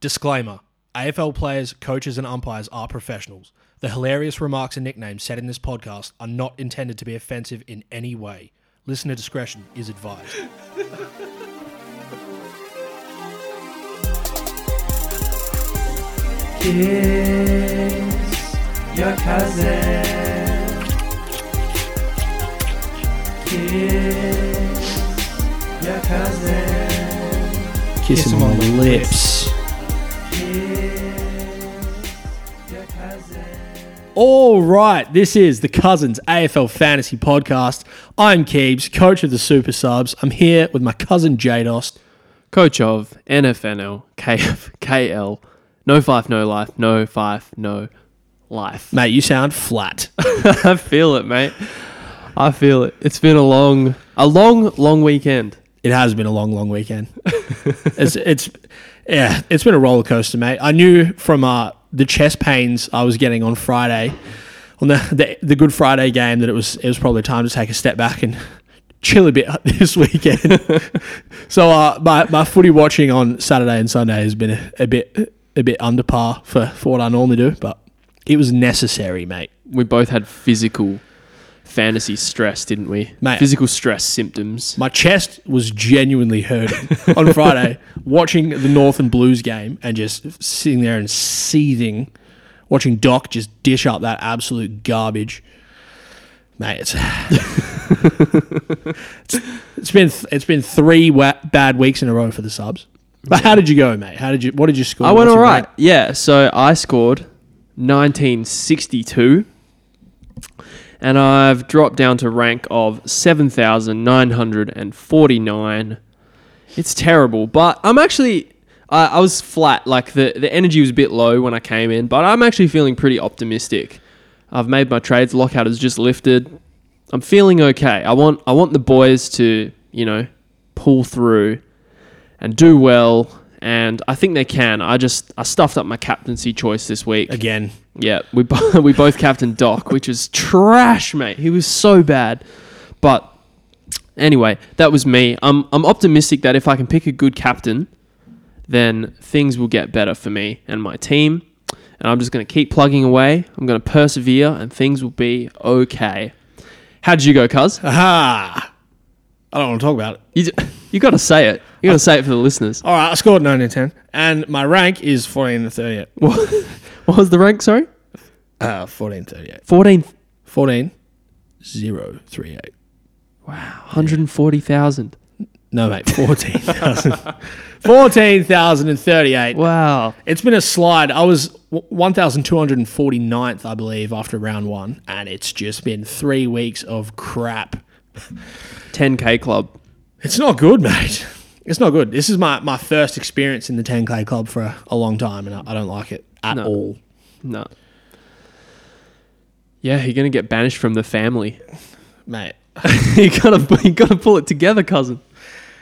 Disclaimer AFL players, coaches, and umpires are professionals. The hilarious remarks and nicknames said in this podcast are not intended to be offensive in any way. Listener discretion is advised. Kiss your cousin. Kiss your cousin. Kiss him on the lips. All right, this is the Cousins AFL Fantasy Podcast. I'm Keebs, coach of the Super Subs. I'm here with my cousin Jaydos. coach of NFNL, KF, KL, no five, no life, no five, no life. Mate, you sound flat. I feel it, mate. I feel it. It's been a long, a long, long weekend. It has been a long, long weekend. it's, it's, yeah, it's been a roller coaster, mate. I knew from uh, the chest pains I was getting on Friday, on the, the the Good Friday game, that it was it was probably time to take a step back and chill a bit this weekend. so uh, my my footy watching on Saturday and Sunday has been a, a bit a bit under par for for what I normally do, but it was necessary, mate. We both had physical fantasy stress, didn't we? Mate. Physical stress symptoms. My chest was genuinely hurting on Friday watching the North and Blues game and just sitting there and seething, watching Doc just dish up that absolute garbage. Mate, it's, it's, it's been it's been three wa- bad weeks in a row for the subs. But how did you go, mate? How did you? What did you score? I went What's all your right. grade? Yeah, so I scored 1962. And I've dropped down to rank of 7,949. It's terrible, but I'm actually I I was flat. Like the the energy was a bit low when I came in, but I'm actually feeling pretty optimistic. I've made my trades. Lockout has just lifted. I'm feeling okay. I want I want the boys to you know pull through and do well, and I think they can. I just I stuffed up my captaincy choice this week. again. Yeah, we bo- we both captained Doc, which is trash, mate. He was so bad. But anyway, that was me. I'm I'm optimistic that if I can pick a good captain, then things will get better for me and my team. And I'm just going to keep plugging away. I'm going to persevere, and things will be okay. How did you go, Cuz? Aha! I don't want to talk about it. You got to say it. You got to say it for the listeners. All right, I scored 9 in 10, and my rank is 14 and 38. What, what was the rank? Sorry, Uh, 14 38. 14. 14 0 38. Wow, 140,000. No, mate, 14,000. 14,038. Wow. It's been a slide. I was 1,249th, I believe, after round one, and it's just been three weeks of crap. 10k club. It's not good, mate. It's not good. This is my, my first experience in the 10K club for a, a long time, and I, I don't like it at No. all. No. Yeah, you're gonna get banished from the family. Mate, you gotta you gotta pull it together, cousin.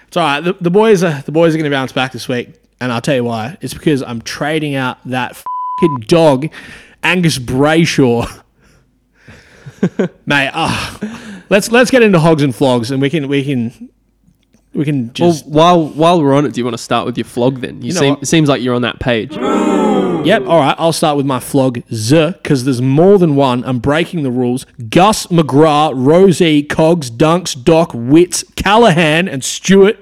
It's all right. The, the boys are the boys are going to bounce back this week, and I'll tell you why. It's because I'm trading out that fing dog, Angus Brayshaw. Mate, ah, let's let's get into hogs and flogs, and we can we can we can just well, while while we're on it, do you want to start with your flog then? You, know seem what? it seems like you're on that page. yep. All right, I'll start with my flog z because there's more than one. I'm breaking the rules. Gus McGrath, Rosie, Cogs, Dunks, Doc, Witts, Callaghan, and Stewart.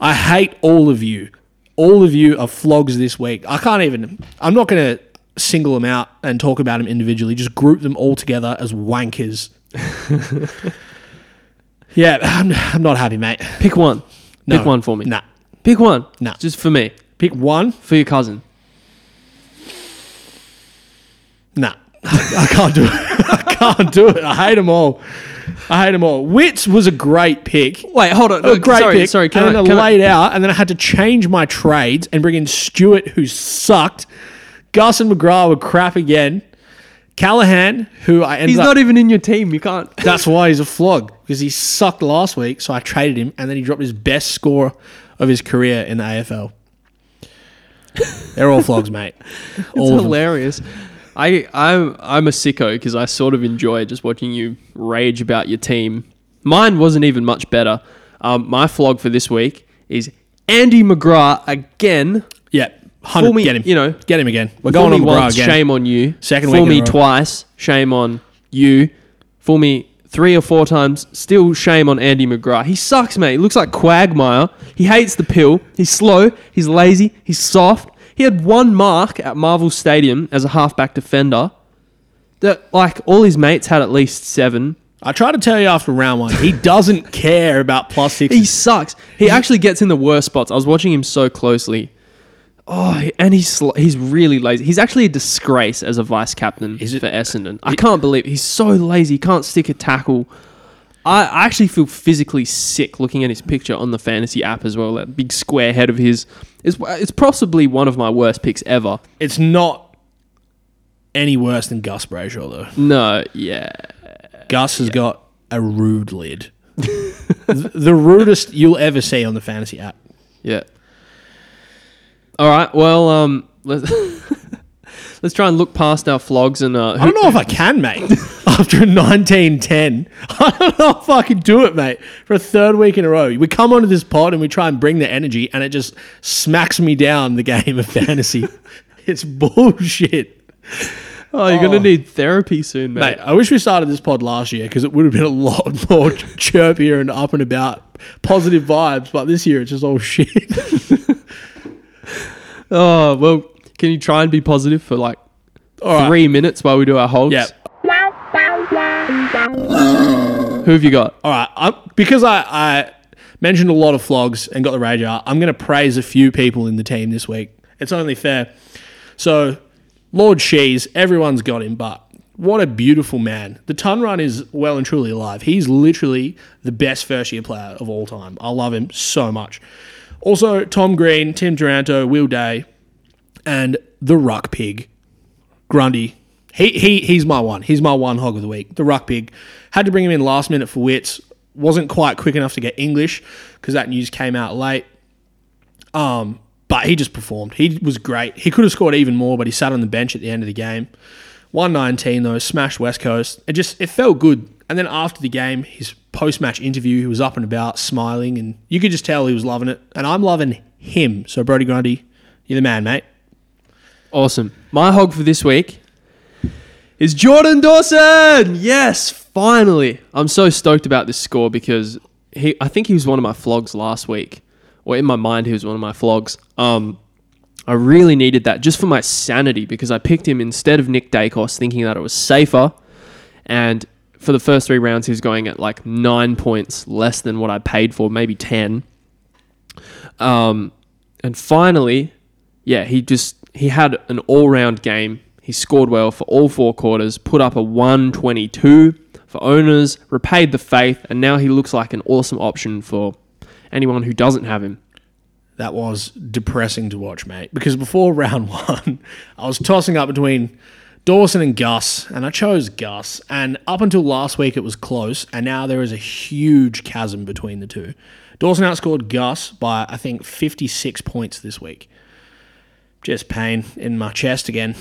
I hate all of you. All of you are flogs this week. I can't even. I'm not going to single them out and talk about them individually. Just group them all together as wankers. yeah, I'm, I'm not happy, mate. Pick one. No. Pick one for me. Nah, Pick one. Nah. Just for me. pick one. For your cousin. Nah, I can't do it. I can't do it. I hate them all. I hate them all. Witts was a great pick. Wait, hold on. A great sorry, pick. sorry. Can and I, then can I I- laid out, and then I had to change my trades and bring in Stewart, who sucked. Gus and McGrath were crap again. Callaghan, who I ended up. He's up. not even in your team. You can't. that's why he's a flog because he sucked last week. So I traded him, and then he dropped his best score of his career in the AFL. They're all flogs, mate. It's All them. hilarious. I I'm I'm a sicko because I sort of enjoy just watching you rage about your team. Mine wasn't even much better. Um, my flog for this week is Andy McGrath again. 100, Fool me, get him. you know, Get him again. We're going on once, again. shame on you. Second Fool me twice, shame on you. Fool me three or four times, still shame on Andy McGrath. He sucks, mate. He looks like Quagmire. He hates the pill. He's slow. He's lazy. He's soft. He had one mark at Marvel Stadium as a halfback defender. That like all his mates had at least seven. I tried to tell you after round one, he doesn't care about plus six. He sucks. He actually gets in the worst spots. I was watching him so closely. Oh, and he's he's really lazy. He's actually a disgrace as a vice captain Is it- for Essendon. I can't believe he's so lazy. He can't stick a tackle. I I actually feel physically sick looking at his picture on the fantasy app as well. That big square head of his. It's, it's possibly one of my worst picks ever. It's not any worse than Gus Brayshaw, though. No, yeah. Gus has got a rude lid. Th- the rudest you'll ever see on the fantasy app. Yeah. All right. Well, um, let's let's try and look past our flogs and uh, I don't know if I can, mate. After a 1910, I don't know if I can do it, mate. For a third week in a row, we come onto this pod and we try and bring the energy, and it just smacks me down the game of fantasy. it's bullshit, oh, you're Oh. gonna need therapy soon, mate. mate. I wish we started this pod last year because it would have been a lot more chirpier and up and about, positive vibes. But this year, it's just all shit. Oh well, can you try and be positive for like All right. three minutes while we do our hogs? Yeah. Who have you got? All right, I'm, because I, I mentioned a lot of flogs and got the rage out, I'm going to praise a few people in the team this week. It's only fair. So, Lord Shees, everyone's got him, but what a beautiful man. The ton run is well and truly alive. He's literally the best first year player of all time. I love him so much. Also, Tom Green, Tim Taranto, Will Day, and the Ruck Pig, Grundy. He, he he's my one. He's my one hog of the week. The ruck pig. Had to bring him in last minute for wits. Wasn't quite quick enough to get English because that news came out late. Um, but he just performed. He was great. He could have scored even more, but he sat on the bench at the end of the game. 119 though, smashed West Coast. It just it felt good. And then after the game, his post match interview, he was up and about, smiling, and you could just tell he was loving it. And I'm loving him. So Brodie Grundy, you're the man, mate. Awesome. My hog for this week is Jordan Dawson. Yes, finally. I'm so stoked about this score because he I think he was one of my flogs last week. Or in my mind he was one of my flogs. Um I really needed that just for my sanity because I picked him instead of Nick Daicos thinking that it was safer. And for the first three rounds, he was going at like nine points less than what I paid for, maybe 10. Um, and finally, yeah, he just he had an all-round game. He scored well for all four quarters, put up a 122 for owners, repaid the faith, and now he looks like an awesome option for anyone who doesn't have him. That was depressing to watch, mate. Because before round one, I was tossing up between Dawson and Gus, and I chose Gus. And up until last week, it was close, and now there is a huge chasm between the two. Dawson outscored Gus by, I think, 56 points this week. Just pain in my chest again.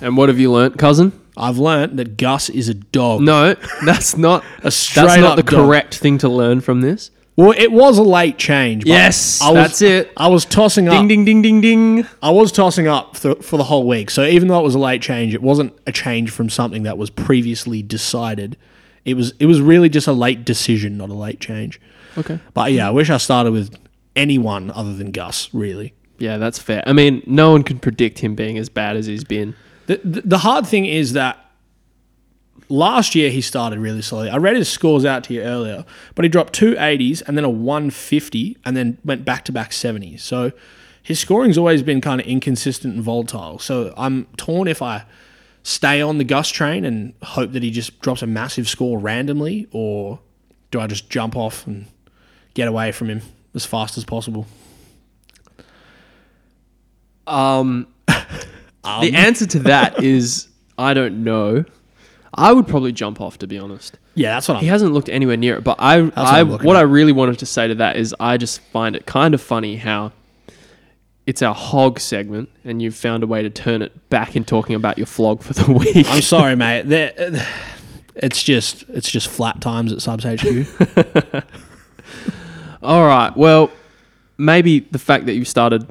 And what have you learnt, cousin? I've learnt that Gus is a dog. No, that's not A straight that's not up the dog. correct thing to learn from this. Well, it was a late change. but Yes, I was, that's it. I was tossing up. Ding ding ding ding ding. I was tossing up th- for the whole week. So even though it was a late change, it wasn't a change from something that was previously decided. It was it was really just a late decision, not a late change. Okay. But yeah, I wish I started with anyone other than Gus. Really, Yeah, that's fair. I mean, no one can predict him being as bad as he's been. the the, the hard thing is that last year he started really slowly. I read his scores out to you earlier, but he dropped two 80s and then a 150 and then went back to back 70s. So his scoring's always been kind of inconsistent and volatile. So I'm torn if I stay on the Gus train and hope that he just drops a massive score randomly, or do I just jump off and get away from him as fast as possible? Um, the answer to that is I don't know. I would probably jump off to be honest. Yeah, that's what I'm. He hasn't looked anywhere near it, but I, what I I'm looking what at. I really wanted to say to that is I just find it kind of funny how it's our hog segment, and you've found a way to turn it back in talking about your flog for the week. I'm sorry, mate. There- It's just it's just flat times at Subs HQ. All right. Well, maybe the fact that you started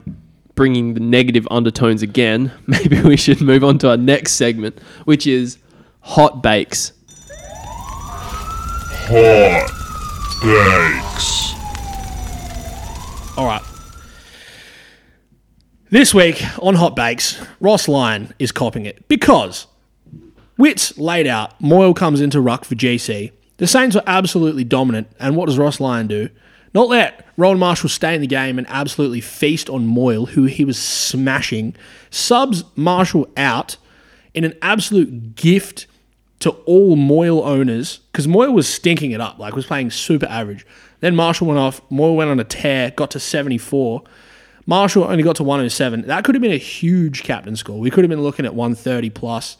bringing the negative undertones again, maybe we should move on to our next segment, which is hot bakes. Hot bakes. All right. This week on Hot Bakes, Ross Lyon is copping it because Witts laid out, Moyle comes into ruck for GC. The Saints were absolutely dominant, and what does Ross Lyon do? Not let Rowan Marshall stay in the game and absolutely feast on Moyle, who he was smashing. Subs Marshall out in an absolute gift to all Moyle owners because Moyle was stinking it up, like was playing super average. Then Marshall went off. Moyle went on a tear, got to 74. Marshall only got to 107. That could have been a huge captain score. We could have been looking at 130 plus.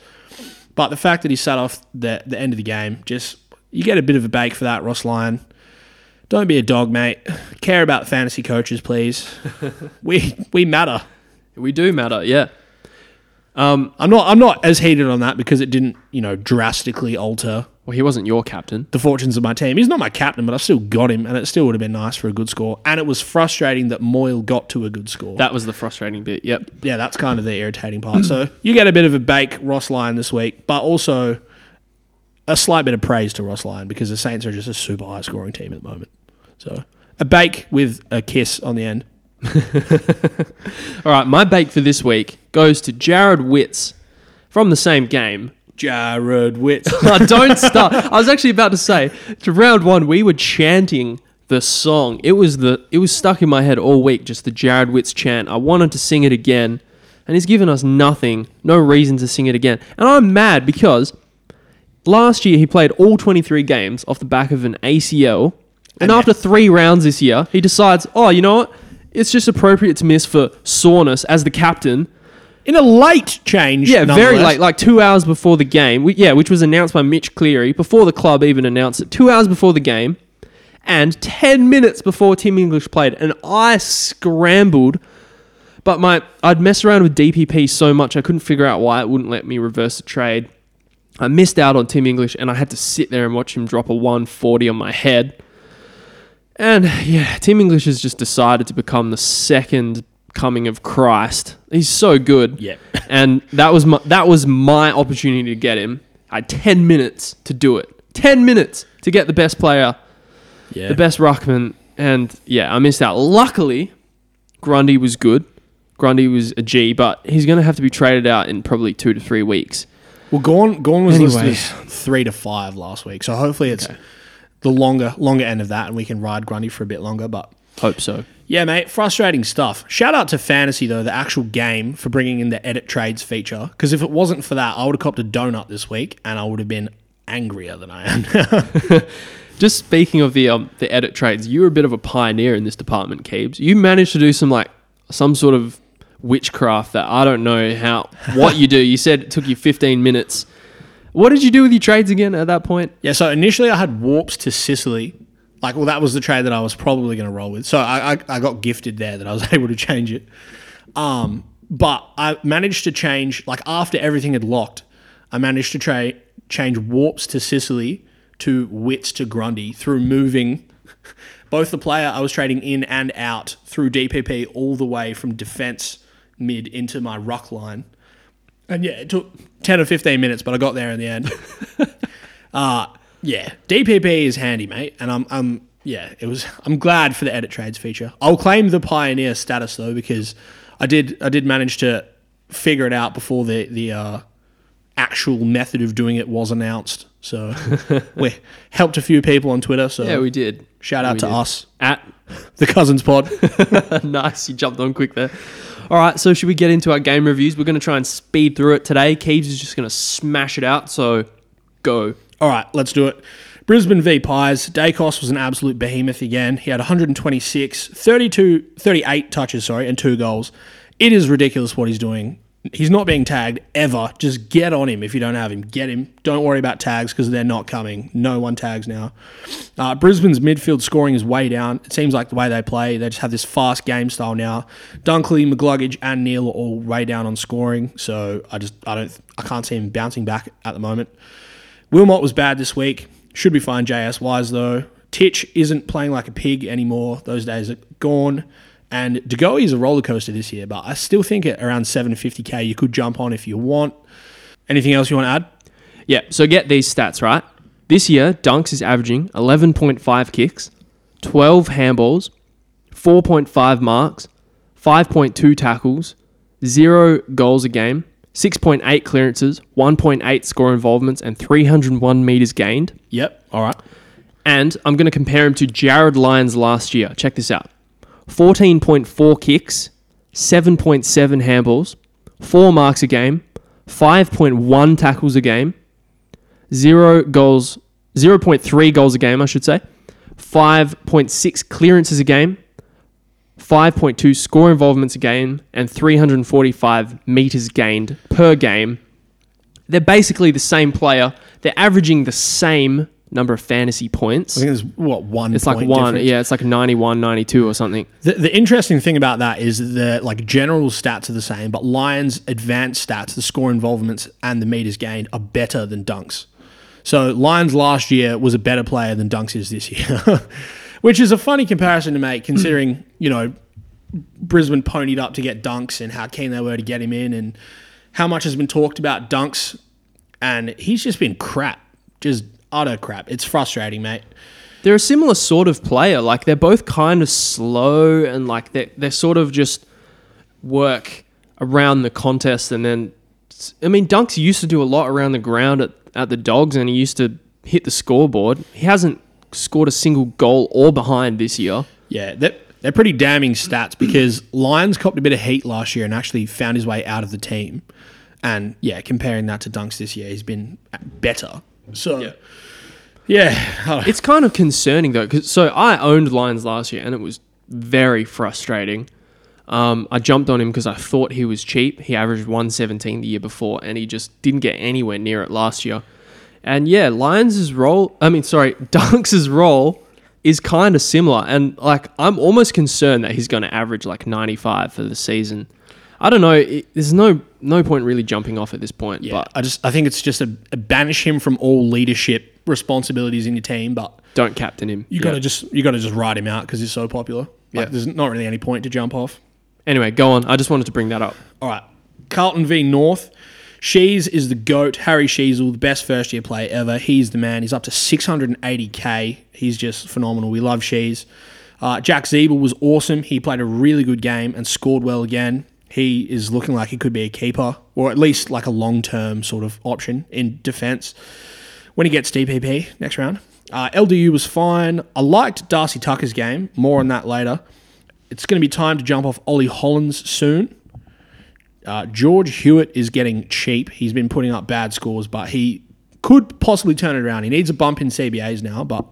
But the fact that he sat off the, the end of the game, just you get a bit of a bake for that, Ross Lyon. Don't be a dog, mate. Care about fantasy coaches, please. we we matter. We do matter, yeah. Um, I'm not I'm not as heated on that because it didn't, you know, drastically alter well, he wasn't your captain. the fortunes of my team. He's not my captain, but I still got him, and it still would have been nice for a good score. And it was frustrating that Moyle got to a good score. That was the frustrating bit. Yep. yeah, that's kind of the irritating part. so you get a bit of a bake Ross Lyon this week, but also a slight bit of praise to Ross Lyon because the Saints are just a super high scoring team at the moment. So a bake with a kiss on the end. All right, my bake for this week goes to Jarrod Witts from the same game. Jared Witt. Oh, don't start. I was actually about to say to round one we were chanting the song. It was the it was stuck in my head all week. Just the Jarrod Witts chant. I wanted to sing it again, and he's given us nothing, no reason to sing it again. And I'm mad because last year he played all 23 games off the back of an ACL, and, And after three rounds this year, he decides, oh, you know what? It's just appropriate to miss for soreness as the captain. in a late change. Yeah, very late, like two hours before the game. We, yeah, which was announced by Mitch Cleary before the club even announced it. Two hours before the game, and ten minutes before Tim English played, and I scrambled. But my I'd mess around with DPP so much I couldn't figure out why it wouldn't let me reverse the trade. I missed out on Tim English, and I had to sit there and watch him drop a 140 on my head. And yeah, Tim English has just decided to become the second coming of Christ. He's so good. Yeah. And that was my that was my opportunity to get him. I had 10 minutes to do it. 10 minutes to get the best player, Yeah. the best ruckman, and yeah, I missed out. Luckily, Grundy was good. Grundy was a G, but he's going to have to be traded out in probably 2 to 3 weeks. Well, Gawn Gawn was Anyway. listed as three to five last week, so hopefully it's the longer longer end of that, and we can ride Grundy for a bit longer. But Hope so. yeah, mate, frustrating stuff. Shout out to Fantasy though, the actual game for bringing in the edit trades feature. Because if it wasn't for that, I would have copped a donut this week, and I would have been angrier than I am. Just speaking of the um, the edit trades, you were a bit of a pioneer in this department, Keebs. You managed to do some like some sort of witchcraft that I don't know how what you do. You said it took you 15 minutes. What did you do with your trades again at that point? Yeah, so initially I had warps to Sicily. Like, well, that was the trade that I was probably going to roll with. So I, I, I got gifted there that I was able to change it. Um, but I managed to change, like, after everything had locked, I managed to tra- change warps to Sicily to wits to Grundy through moving both the player I was trading in and out through DPP all the way from defense mid into my ruck line. And yeah, it took 10 or 15 minutes, but I got there in the end. Uh, yeah, DPP is handy, mate, and I'm, I'm, yeah, it was. I'm glad for the edit trades feature. I'll claim the pioneer status though because I did, I did manage to figure it out before the the uh, actual method of doing it was announced. So we helped a few people on Twitter. So Yeah, we did. shout out we to did. us, At the Cousins Pod. nice, you jumped on quick there. All right, so should we get into our game reviews? We're going to try and speed through it today. Keebs is just going to smash it out. So go. All right, let's do it. Brisbane v Pies. Daicos was an absolute behemoth again. He had 126, 32, 38 touches, sorry, and two goals. It is ridiculous what he's doing. He's not being tagged ever. Just get on him if you don't have him. Get him. Don't worry about tags because they're not coming. No one tags now. Uh, Brisbane's midfield scoring is way down. It seems like the way they play, they just have this fast game style now. Dunkley, McCluggage, and Neale are all way down on scoring. So I just I don't I can't see him bouncing back at the moment. Wilmot was bad this week. Should be fine JS wise though. Titch isn't playing like a pig anymore. Those days are gone. And De Goey is a roller coaster this year, but I still think at around 750k you could jump on if you want. Anything else you want to add? Yeah, so get these stats, right? This year, Dunks is averaging 11.5 kicks, 12 handballs, 4.5 marks, 5.2 tackles, 0 goals a game, 6.8 clearances, 1.8 score involvements, and 301 metres gained. Yep. All right. And I'm going to compare him to Jarryd Lyons last year. Check this out 14.4 kicks, 7.7 handballs, 4 marks a game, 5.1 tackles a game, 0 goals, 0.3 goals a game, I should say, 5.6 clearances a game, 5.2 score involvements a game, and 345 meters gained per game. They're basically the same player. They're averaging the same number of fantasy points. I think there's what one. It's like one, difference? yeah, it's like 91, 92 or something. The, the interesting thing about that is that the like general stats are the same, but Lyons' advanced stats, the score involvements and the meters gained, are better than Dunks. So Lyons last year was a better player than Dunks is this year, which is a funny comparison to make, considering you know Brisbane ponied up to get Dunks and how keen they were to get him in, and how much has been talked about Dunks, and he's just been crap, just utter crap. It's frustrating, mate. They're a similar sort of player. Like they're both kind of slow and like they they sort of just work around the contest and then I mean Dunks used to do a lot around the ground at, at the dogs and he used to hit the scoreboard. He hasn't scored a single goal or behind this year. Yeah, they're, they're pretty damning stats because Lyons copped a bit of heat last year and actually found his way out of the team. And yeah, comparing that to Dunks this year, he's been better. So, yeah, oh, It's kind of concerning though, because so I owned Lyons last year and it was very frustrating. Um, I jumped on him because I thought he was cheap. He averaged 117 the year before, and he just didn't get anywhere near it last year. And yeah, Lyons' role, I mean, sorry, Dunks' role is kind of similar. And like, I'm almost concerned that he's going to average like 95 for the season. I don't know. It, there's no no point really jumping off at this point. yeah. But I just I think it's just a, a banish him from all leadership responsibilities in your team, but don't captain him. you Yeah. got to just you got to just ride him out because he's so popular. Like, Yeah. there's not really any point to jump off. Anyway, go on. I just wanted to bring that up. All right. Carlton v North. Shees is the GOAT. Harry Sheezel, the best first year player ever. He's the man. He's up to 680k. He's just phenomenal. We love Shees. Uh, Jack Ziebell was awesome. He played a really good game and scored well again. He is looking like he could be a keeper, or at least like a long term sort of option in defense when he gets DPP next round. Uh, LDU was fine. I liked Darcy Tucker's game. More on that later. It's going to be time to jump off Ollie Hollands soon. Uh, George Hewett is getting cheap. He's been putting up bad scores, but he could possibly turn it around. He needs a bump in CBAs now, but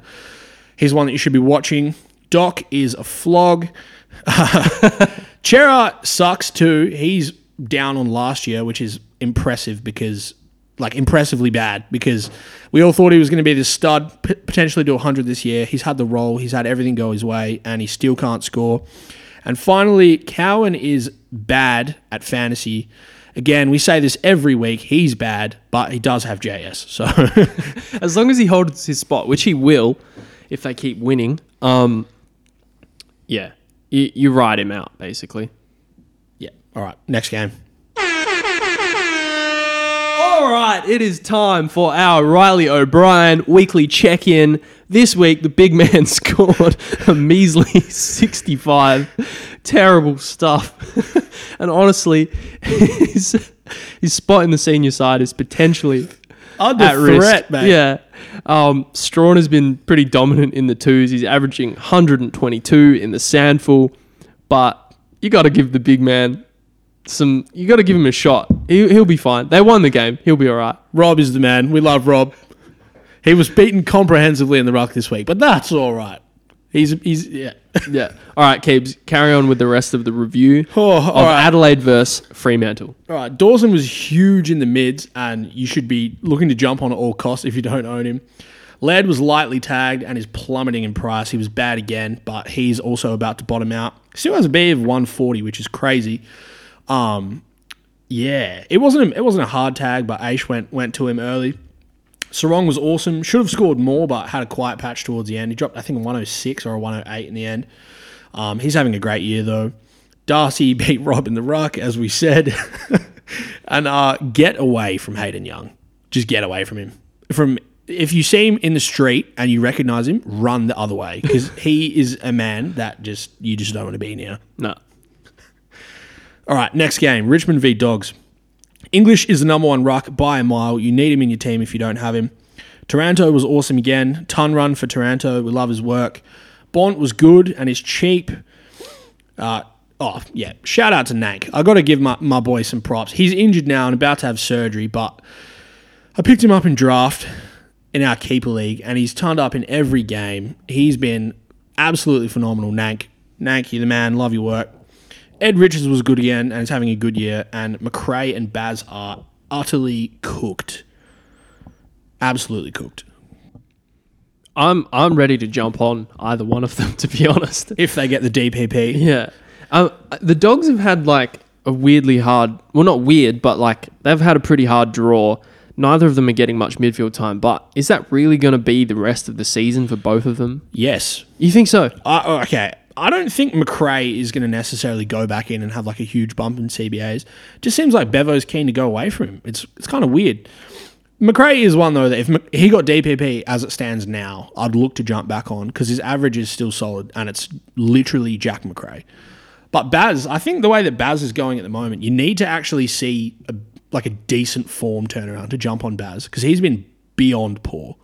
he's one that you should be watching. Doc is a flog. Cerra sucks too. He's down on last year, which is impressive because, like, impressively bad because we all thought he was going to be this stud, p- potentially do 100 this year. He's had the role, he's had everything go his way, and he still can't score. And finally, Cowan is bad at fantasy. Again, we say this every week. He's bad, but he does have JS. So, As long as he holds his spot, which he will, if they keep winning. Um, yeah, you, you ride him out basically. yeah. All right. Next game. All right, it is time for our Reilly O'Brien weekly check-in. This week, the big man scored a measly 65. Terrible stuff. and honestly, his, his spot in the senior side is potentially Under at risk. mate. Yeah. Um, Strachan has been pretty dominant in the twos. He's averaging 122 in the SANFL, but you got to give the big man some. You got to give him a shot. He, he'll be fine. They won the game. He'll be all right. Rob is the man. We love Rob. He was beaten comprehensively in the ruck this week, but that's all right. He's he's yeah. Yeah. All right, Keebs. Carry on with the rest of the review Oh, all of right. Adelaide versus Fremantle. All right, Dawson was huge in the mids, and you should be looking to jump on at all costs if you don't own him. Laird was lightly tagged and is plummeting in price. He was bad again, but he's also about to bottom out. Still has a B of 140, which is crazy. Um, yeah, it wasn't a, it wasn't a hard tag, but Aish went went to him early. Serong was awesome. Should have scored more, but had a quiet patch towards the end. He dropped, I think, 106 or a 108 in the end. Um, he's having a great year though. Darcy beat Rob in the ruck, as we said, and uh, get away from Hayden Young. Just get away from him. From if you see him in the street and you recognize him, run the other way because he is a man that just you just don't want to be near. No. All right, next game Richmond v Dogs. English is the number one ruck by a mile. You need him in your team if you don't have him. Taranto was awesome again. Ton run for Taranto. We love his work. Bont was good and is cheap. Uh, oh, yeah. Shout out to Nank. I got to give my, my boy some props. He's injured now and about to have surgery, but I picked him up in draft in our keeper league and he's turned up in every game. He's been absolutely phenomenal. Nank. Nank, you're the man. Love your work. Ed Richards was good again and is having a good year. And McRae and Baz are utterly cooked. Absolutely cooked. I'm I'm ready to jump on either one of them to be honest. If they get the DPP. Yeah. Um, the dogs have had like a weirdly hard, well, not weird, but like they've had a pretty hard draw. Neither of them are getting much midfield time, but is that really going to be the rest of the season for both of them? Yes. You think so? Uh, okay. I don't think McRae is going to necessarily go back in and have like a huge bump in CBAs. Just seems like Bevo's keen to go away from him. It's it's kind of weird. McRae is one though that if he got DPP as it stands now, I'd look to jump back on because his average is still solid and it's literally Jack McRae. But Baz, I think the way that Baz is going at the moment, you need to actually see a, like a decent form turnaround to jump on Baz because he's been beyond poor.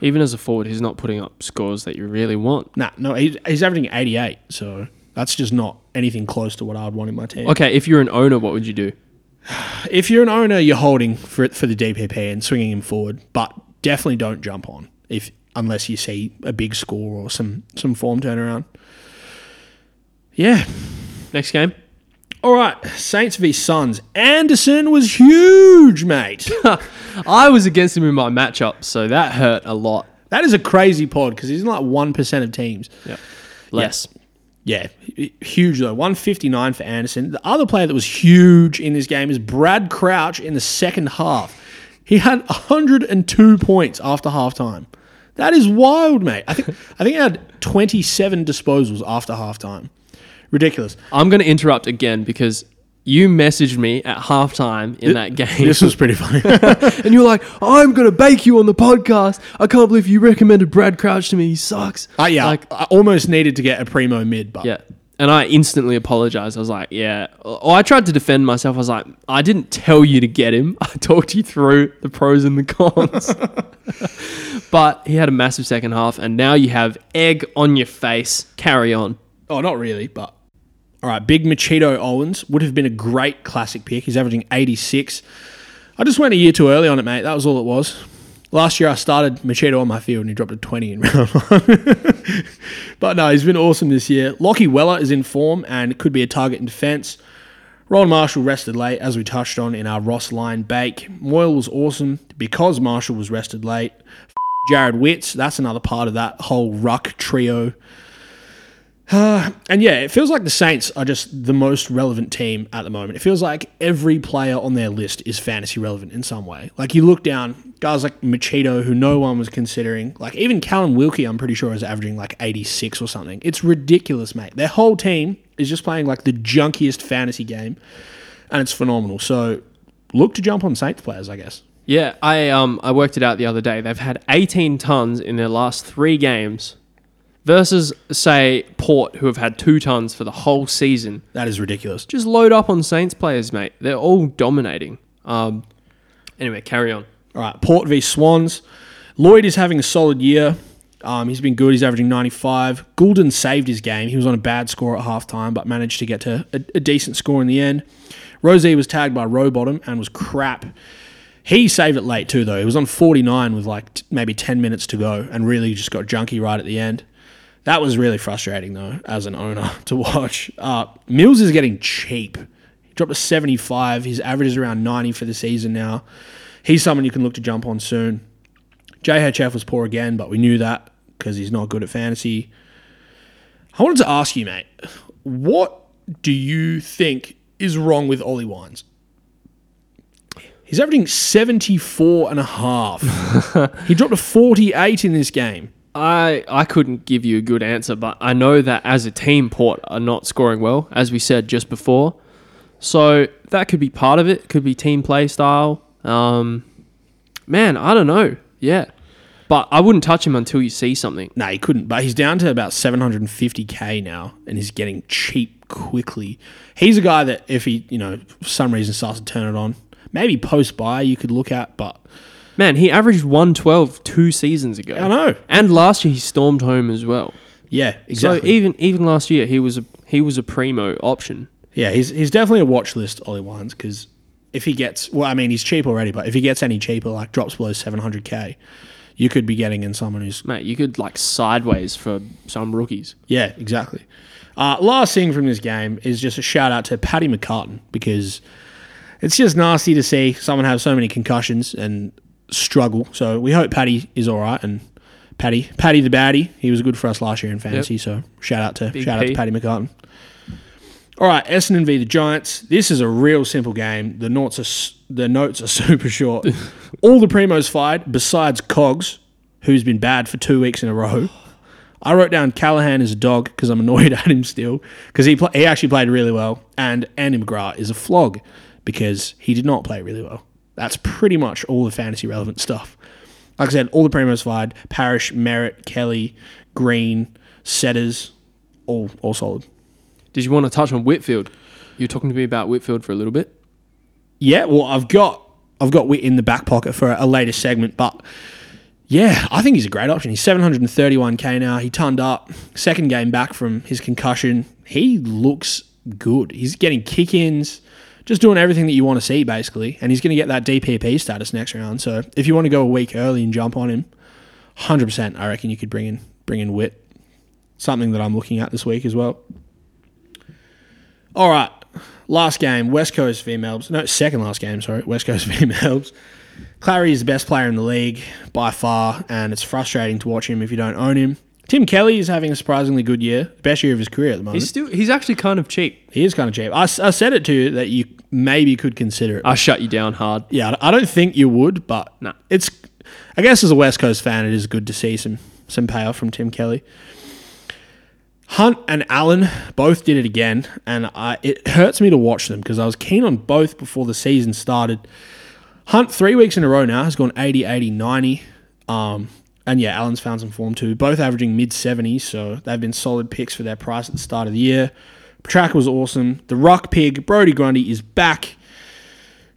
Even as a forward, he's not putting up scores that you really want. Nah, no, he's, he's averaging 88, so that's just not anything close to what I'd want in my team. Okay, if you're an owner, what would you do? If you're an owner, you're holding for for the DPP and swinging him forward, but definitely don't jump on if unless you see a big score or some some form turnaround. Yeah. Next game. All right, Saints v Suns. Anderson was huge, mate. I was against him in my matchup, so that hurt a lot. that is a crazy pod because he's in like one percent of teams. Yeah. Less. Yeah, hu- huge though. 159 for Anderson. The other player that was huge in this game is Brad Crouch in the second half. He had 102 points after halftime. That is wild, mate. I think I think he had 27 disposals after halftime. Ridiculous. I'm going to interrupt again because you messaged me at halftime in that game. This was pretty funny. and you were like, I'm going to bake you on the podcast. I can't believe you recommended Brad Crouch to me. He sucks. uh, yeah, Like, I almost needed to get a primo mid, but yeah. And I instantly apologized. I was like, yeah. Or I tried to defend myself. I was like, I didn't tell you to get him. I talked you through the pros and the cons. but he had a massive second half, and now you have egg on your face. Carry on. Oh, not really, but all right. Big Machito Owens would have been a great classic pick. He's averaging 86. I just went a year too early on it, mate. That was all it was. Last year I started Machito on my field and he dropped a 20 in round one. but no, he's been awesome this year. Lockie Weller is in form and could be a target in defence. Ron Marshall rested late, as we touched on in our Ross Lyon bake. Moyle was awesome because Marshall was rested late. Jarrod Witts, that's another part of that whole ruck trio. Uh, and yeah, it feels like the Saints are just the most relevant team at the moment. It feels like every player on their list is fantasy relevant in some way. Like you look down, guys like Machito, who no one was considering, like even Callum Wilkie, I'm pretty sure is averaging like 86 or something. It's ridiculous, mate. Their whole team is just playing like the junkiest fantasy game, and it's phenomenal. So look to jump on Saints players, I guess. Yeah, I um I worked it out the other day. They've had 18 tons in their last three games, versus say Port, who have had two tons for the whole season. That is ridiculous. Just load up on Saints players, mate. They're all dominating. Um, anyway, carry on. All right, Port v Swans. Lloyd is having a solid year. Um, he's been good. He's averaging 95. Gulden saved his game. He was on a bad score at halftime, but managed to get to a, a decent score in the end. Rozee was tagged by Rowbottom and was crap. He saved it late too, though. He was on 49 with like t- maybe 10 minutes to go and really just got junky right at the end. That was really frustrating, though, as an owner to watch. Uh, Mills is getting cheap. He dropped to 75. His average is around 90 for the season now. He's someone you can look to jump on soon. JHF was poor again, but we knew that because he's not good at fantasy. I wanted to ask you, mate, what do you think is wrong with Ollie Wines? He's averaging 74 and a half. he dropped to 48 in this game. I I couldn't give you a good answer, but I know that as a team, Port are not scoring well, as we said just before. So that could be part of it. Could be team play style. Um, man, I don't know. Yeah, but I wouldn't touch him until you see something. No, he couldn't. But he's down to about 750k now, and he's getting cheap quickly. He's a guy that if he, you know, for some reason starts to turn it on, maybe post buy you could look at. But Man, he averaged 112 two seasons ago. I know. And last year he stormed home as well. yeah, exactly. So even even last year he was a he was a primo option. yeah, he's he's definitely a watch list. Ollie Wines because if he gets, well, I mean, he's cheap already, but if he gets any cheaper, like drops below 700k, you could be getting in someone who's Mate, you could like sideways for some rookies. Yeah, exactly. Uh, last thing from this game is just a shout out to Paddy McCartin because it's just nasty to see someone have so many concussions and struggle. So we hope Paddy is all right. And Paddy, Paddy the baddie, he was good for us last year in fantasy. So shout out to Big shout out to Paddy McCartin. All right, Essendon v the Giants. This is a real simple game. The notes are the notes are super short. All the primos fired besides Cogs, who's been bad for two weeks in a row. I wrote down Callaghan is a dog because I'm annoyed at him still because he pl- he actually played really well, and Andy McGrath is a flog because he did not play really well. That's pretty much all the fantasy relevant stuff. Like I said, all the primos fired: Parish, Merrett, Kelly, Green, Setters, all all solid. Did you want to touch on Whitfield? You were talking to me about Whitfield for a little bit. Yeah, well, I've got I've got Wit in the back pocket for a later segment, but yeah, I think he's a great option. He's 731k now. He turned up second game back from his concussion. He looks good. He's getting kick-ins, just doing everything that you want to see basically, and he's going to get that DPP status next round. So if you want to go a week early and jump on him, 100%, I reckon you could bring in bring in Wit. Something that I'm looking at this week as well. All right, last game, West Coast v. No, second last game, sorry, West Coast v. Clary is the best player in the league by far, and it's frustrating to watch him if you don't own him. Tim Kelly is having a surprisingly good year, best year of his career at the moment. He's still he's actually kind of cheap. he is kind of cheap. I said it to you that you maybe could consider it. I shut you down hard. yeah, I don't think you would, but No. it's. I guess as a West Coast fan, it is good to see some some payoff from Tim Kelly. Hunt and Allen both did it again, and I, it hurts me to watch them because I was keen on both before the season started. Hunt, three weeks in a row now, has gone 80, 80, 90. Um, and yeah, Allen's found some form too, both averaging mid 70s, so they've been solid picks for their price at the start of the year. Petracca was awesome. The Rock Pig, Brodie Grundy, is back.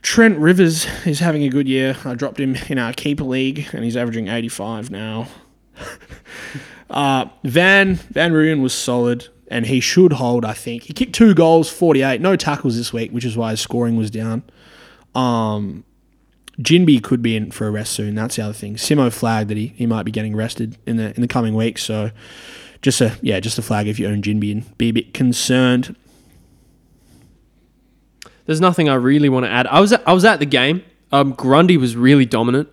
Trent Rivers is having a good year. I dropped him in our keeper league, and he's averaging 85 now. uh, Van Van Rooyen was solid, and he should hold. I think he kicked two goals, 48, no tackles this week, which is why his scoring was down. Um, Jinby could be in for a rest soon. That's the other thing. Simo flagged that he, he might be getting rested in the in the coming weeks. So just a yeah, just a flag if you own Jinby and be a bit concerned. There's nothing I really want to add. I was at, I was at the game. Um, Grundy was really dominant.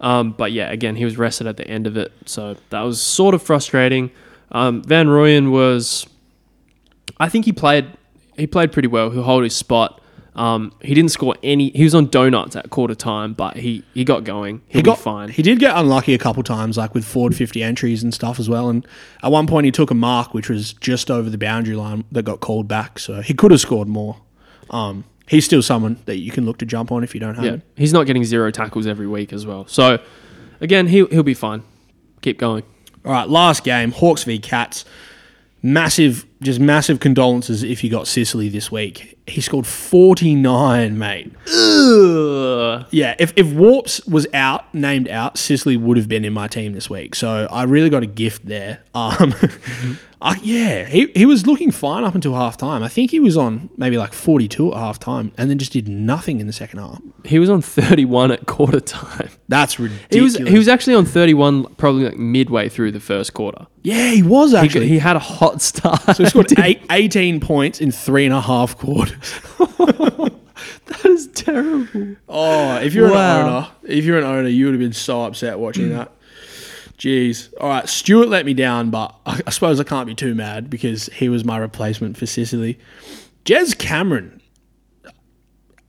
Um, but yeah, again, he was rested at the end of it, so that was sort of frustrating. Um, Van Rooyen was, I think he played he played pretty well. He'll hold his spot. Um, he didn't score any. He was on donuts at quarter time, but he he got going. He'll he got be fine. He did get unlucky a couple times, like with Ford 50 entries and stuff as well. And at one point, he took a mark which was just over the boundary line that got called back. So he could have scored more. Um, he's still someone that you can look to jump on if you don't have yeah, him. he's not getting zero tackles every week as well. So again, he he'll be fine. Keep going. All right, last game, Hawks v Cats. Massive, just massive condolences if you got Sicily this week. He scored 49, mate. Ugh. Yeah, if, if Warps was out, named out, Sicily would have been in my team this week. So I really got a gift there. Um, I, yeah, he, he was looking fine up until half time. I think he was on maybe like 42 at half time and then just did nothing in the second half. He was on 31 at quarter time. That's He ridiculous. was he was actually on 31 probably like midway through the first quarter. yeah, he was He, actually. he had a hot start. so he scored eight, 18 points in three and a half quarters. that is terrible. Oh, if you're Wow. an owner, if you're an owner, you would have been so upset watching that. Jeez. All right, Stewart let me down, but I, I suppose I can't be too mad because he was my replacement for Sicily. Jez Cameron,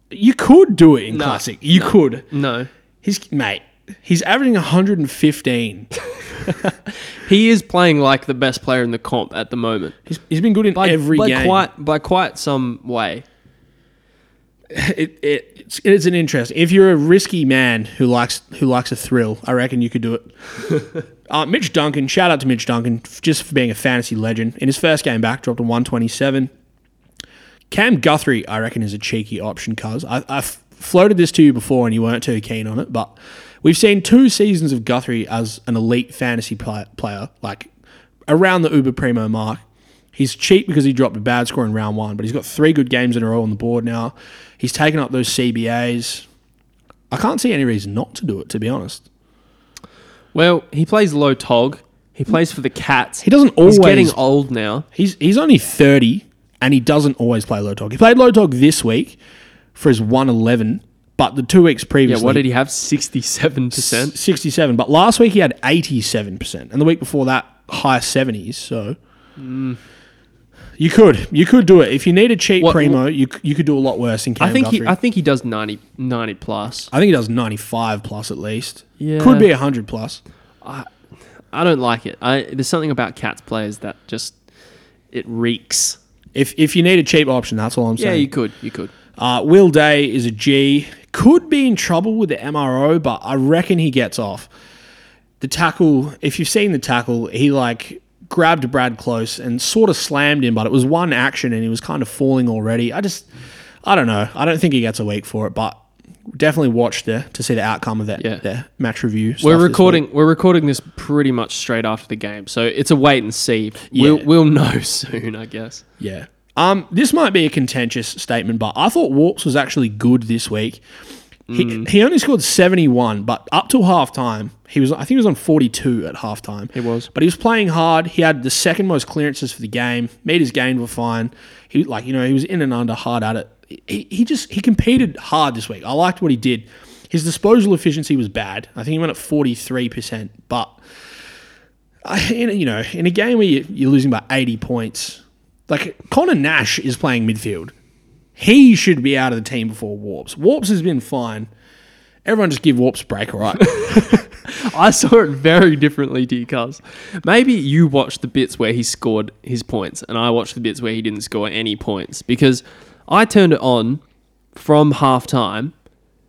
you could do it in No, classic. You could. No. He's mate. He's averaging 115 he is playing like the best player in the comp at the moment. He's, he's been good in By, every by game. quite by quite some way. It, it it's, it's an interest. If you're a risky man who likes who likes a thrill, I reckon you could do it. uh, Mitch Duncan, shout out to Mitch Duncan just for being a fantasy legend. In his first game back, dropped a 127. Cam Guthrie, I reckon, is a cheeky option. Cuz I, floated this to you before and you weren't too keen on it, but we've seen two seasons of Guthrie as an elite fantasy play- player, like around the Uber Primo mark. He's cheap because he dropped a bad score in round one, but he's got three good games in a row on the board now. He's taken up those CBAs. I can't see any reason not to do it, to be honest. Well, he plays low tog. He plays for the Cats. He doesn't always. He's getting old now. He's he's only thirty, and he doesn't always play low tog. He played low tog this week for his one eleven, but the two weeks Yeah, previously, what did he have? Sixty-seven percent. sixty-seven. But last week he had eighty-seven percent, and the week before that, high seventies. So. Mm. You could, you could do it if you need a cheap What- primo. You c- you could do a lot worse in Cam I think he. Guthrie. I think he does 90, 90 plus. I think he does 95 plus at least. Yeah. Could be 100 plus. I don't like it. I there's something about Cats players that just it reeks. If if you need a cheap option, that's all I'm saying. Yeah, saying. you could. You could. uh, Will Day is a G. Could be in trouble with the MRO, but I reckon he gets off. The tackle, if you've seen the tackle, he like grabbed Brad close and sort of slammed him, but it was one action and he was kind of falling already. I just, I don't know. I don't think he gets a week for it, but definitely watch the to see the outcome of that Yeah. match review. We're recording. We're recording this pretty much straight after the game, so it's a wait and see. We'll Yeah. we'll know soon, I guess. Yeah. Um, this might be a contentious statement, but I thought Warps was actually good this week. He, mm. he only scored 71, but up till halftime, he was I think he was on 42 at halftime. He was. But he was playing hard. He had the second most clearances for the game. Meters gained were fine. He like, you know, he was in and under hard at it. He, he just he competed hard this week. I liked what he did. His disposal efficiency was bad. I think he went at 43%, but I, in, you know, in a game where you, you're losing by 80 points, like Connor Nash is playing midfield. He should be out of the team before Warps. Warps has been fine. Everyone just give Warps a break, all right? I saw it very differently to you, cuz. Maybe you watched the bits where he scored his points, and I watched the bits where he didn't score any points because I turned it on from halftime.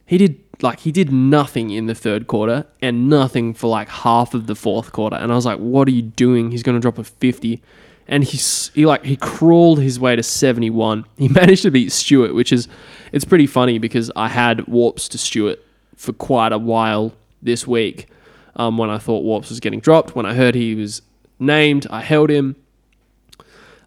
He did like he did nothing in the third quarter and nothing for like half of the fourth quarter, and I was like, "What are you doing? He's going to drop a 50." And he's he like he crawled his way to 71. He managed to beat Stewart, which is it's pretty funny because I had Warps to Stewart for quite a while this week um, when I thought Warps was getting dropped. When I heard he was named, I held him.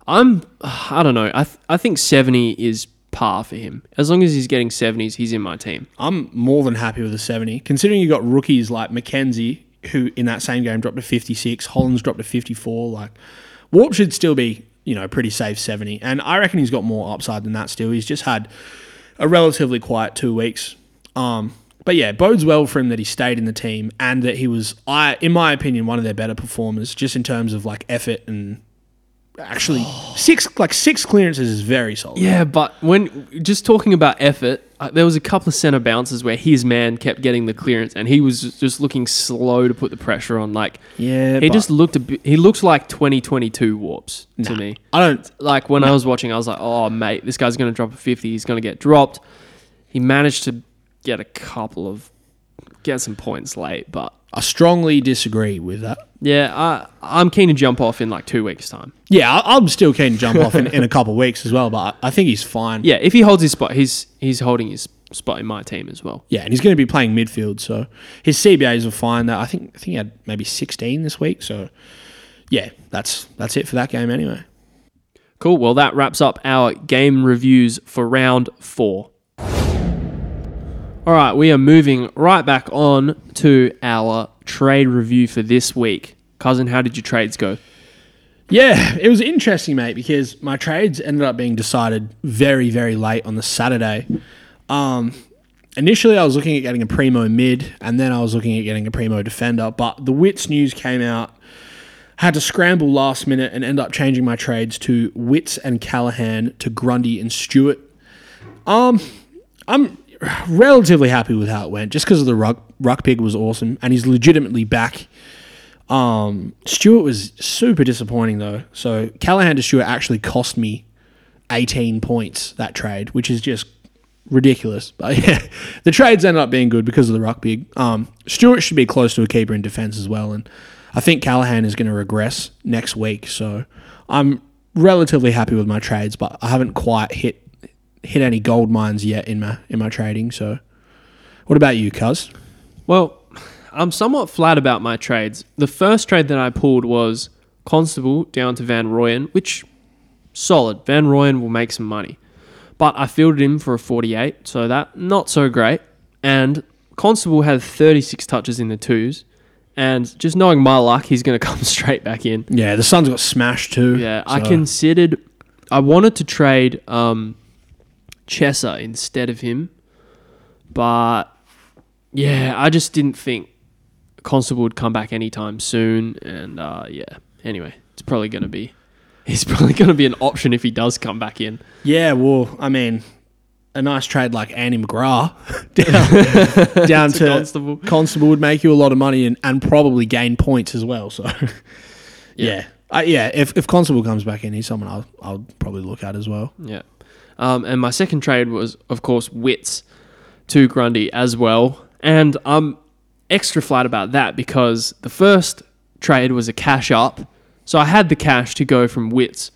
I'm, I don't know. I, th- I think 70 is par for him. As long as he's getting 70s, he's in my team. I'm more than happy with a 70. Considering you got rookies like Mackenzie, who in that same game dropped to 56, Hollands dropped to 54. Like, Warp should still be, you know, pretty safe 70. And I reckon he's got more upside than that still. He's just had a relatively quiet two weeks. Um, but yeah, bodes well for him that he stayed in the team and that he was, I, in my opinion, one of their better performers, just in terms of like effort and actually six like six clearances is very solid. Yeah, but when just talking about effort, uh, there was a couple of center bounces where his man kept getting the clearance and he was just looking slow to put the pressure on. Like, Yeah, he just looked a bit, he looked like 2022 warps to me. I don't. like when I was watching, I was like, "Oh, mate, this guy's going to drop a 50. He's going to get dropped." He managed to get a couple of get some points late, but I strongly disagree with that. Yeah, I I'm keen to jump off in like two weeks' time. Yeah, I- I'm still keen to jump off in, in a couple of weeks as well, but I I think he's fine. Yeah, if he holds his spot, he's he's holding his spot in my team as well. Yeah, and he's going to be playing midfield, so his CBAs are fine. That I think I think he had maybe 16 this week, so yeah, that's that's it for that game anyway. Cool. Well, that wraps up our game reviews for round four. All right, we are moving right back on to our trade review for this week. Cousin, how did your trades go? Yeah, it was interesting, mate, because my trades ended up being decided very, very late on the Saturday. Um, initially, I was looking at getting a primo mid, and then I was looking at getting a primo defender. But the Witts news came out, had to scramble last minute, and end up changing my trades to Witts and Callaghan to Grundy and Stewart. Um, I'm relatively happy with how it went, just because of the ruck. Ruck pig was awesome, and he's legitimately back Um, Stewart was super disappointing though. So Callaghan to Stewart actually cost me 18 points that trade, which is just ridiculous. But yeah, the trades ended up being good because of the ruck big. Um, Stewart should be close to a keeper in defense as well, and I think Callaghan is going to regress next week. So I'm relatively happy with my trades, but I haven't quite hit hit any gold mines yet in my in my trading. So, what about you, Cuz? Well, I'm somewhat flat about my trades. The first trade that I pulled was Constable down to Van Rooyen, which solid. Van Rooyen will make some money. But I fielded him for a 48, so that not so great. And Constable had 36 touches in the twos. And just knowing my luck, he's going to come straight back in. Yeah, the Suns got smashed too. Yeah, I considered. I wanted to trade um, Chesser instead of him, but yeah, I just didn't think Constable would come back anytime soon. And uh, yeah, anyway, it's probably going to be. He's probably going to be an option if he does come back in. Yeah, well, I mean, a nice trade like Andy McGrath down, down To to Constable. Constable would make you a lot of money and, and probably gain points as well. So, yeah. Uh, yeah, if, if Constable comes back in, he's someone I'll, I'll probably look at as well. Yeah. Um, and my second trade was, of course, Witts to Grundy as well. And I'm extra flat about that because the first trade was a cash up. So I had the cash to go from Witts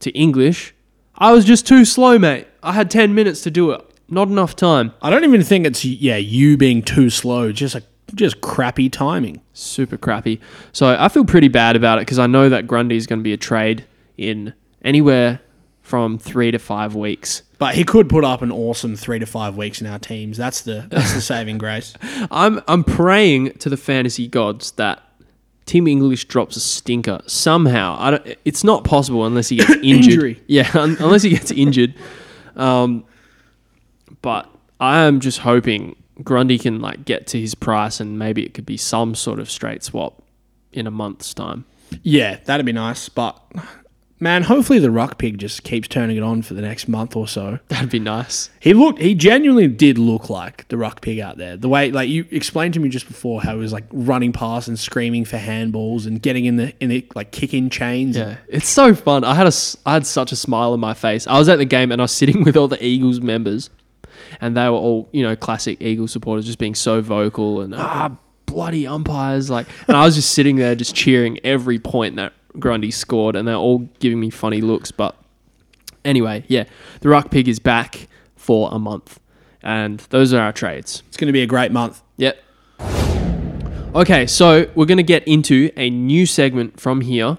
to English. I was just too slow, mate. I had 10 minutes to do it. Not enough time. I don't even think it's, yeah, you being too slow, just a, just crappy timing. Super crappy. So I feel pretty bad about it because I know that Grundy is going to be a trade in anywhere from three to five weeks. But he could put up an awesome three to five weeks in our teams. That's the that's the saving grace. I'm I'm praying to the fantasy gods that Tim English drops a stinker somehow. I don't, it's not possible unless he gets injured. Injury. Yeah, un, unless he gets injured. Um, but I am just hoping Grundy can like get to his price and maybe it could be some sort of straight swap in a month's time. Yeah, that'd be nice. But man, hopefully the ruck pig just keeps turning it on for the next month or so. That'd be nice. He looked. He genuinely did look like the ruck pig out there. The way, like you explained to me just before, how he was like running past and screaming for handballs and getting in the in the like kicking chains. Yeah, it's so fun. I had a I had such a smile on my face. I was at the game and I was sitting with all the Eagles members, and they were all you know classic Eagles supporters, just being so vocal and ah bloody umpires like. And I was just sitting there just cheering every point that Grundy scored, and they're all giving me funny looks. But anyway, yeah, the Ruck Pig is back for a month, and those are our trades. It's going to be a great month. Yep. Okay, so we're going to get into a new segment from here.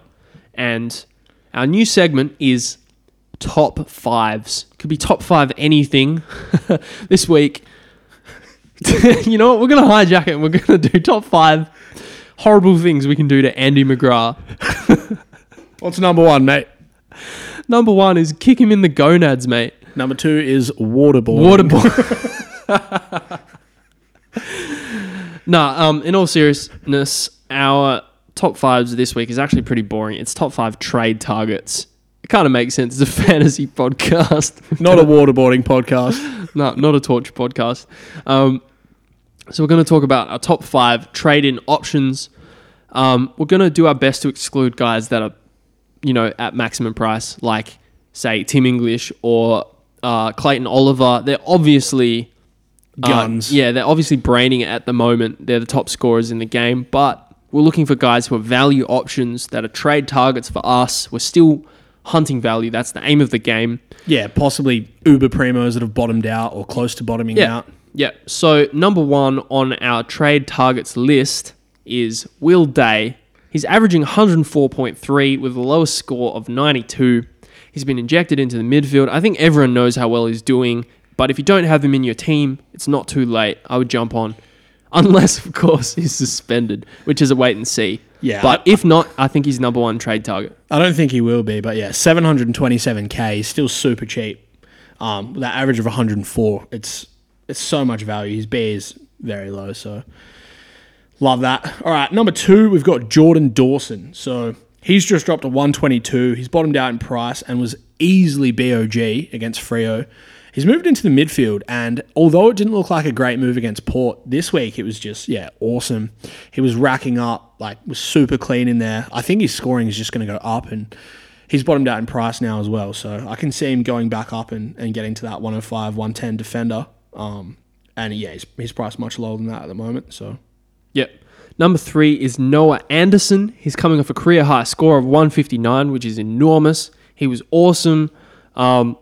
And our new segment is top fives. Could be top five anything this week. you know what? We're going to hijack it and we're going to do top five horrible things we can do to Andy McGrath. What's number one, mate? Number one is kick him in the gonads, mate. Number two is waterboarding. Waterboard. nah, um, in all seriousness, our top fives this week is actually pretty boring. It's top five trade targets. It kind of makes sense. It's a fantasy podcast. Not a waterboarding podcast. no, not a torture podcast. Um, so we're going to talk about our top five trade-in options. Um, we're going to do our best to exclude guys that are, you know, at maximum price, like say Tim English or uh, Clayton Oliver. They're obviously uh, Guns. yeah, they're obviously braining it at the moment. They're the top scorers in the game, but we're looking for guys who are value options that are trade targets for us. We're still hunting value. That's the aim of the game. Yeah, possibly Uber primos that have bottomed out or close to bottoming Yeah. out. Yeah. So number one on our trade targets list is Will Day. He's averaging 104.3 with the lowest score of 92. He's been injected into the midfield. I think everyone knows how well he's doing, but if you don't have him in your team, it's not too late. I would jump on. Unless, of course, he's suspended, which is a wait and see. Yeah, But if not, I think he's number one trade target. I don't think he will be, but yeah, 727k is still super cheap. Um, with that average of 104, it's it's so much value. His B is very low, so love that. All right, number two, we've got Jordan Dawson. So he's just dropped a 122. He's bottomed out in price and was easily BOG against Freo. He's moved into the midfield, and although it didn't look like a great move against Port this week, it was just yeah awesome. He was racking up, like was super clean in there. I think his scoring is just going to go up, and he's bottomed out in price now as well. So I can see him going back up and, and getting to that 105, 110 defender. Um, and yeah, he's, he's priced much lower than that at the moment. So Yep. Number three is Noah Anderson. He's coming off a career high score of 159, which is enormous. He was awesome. Um,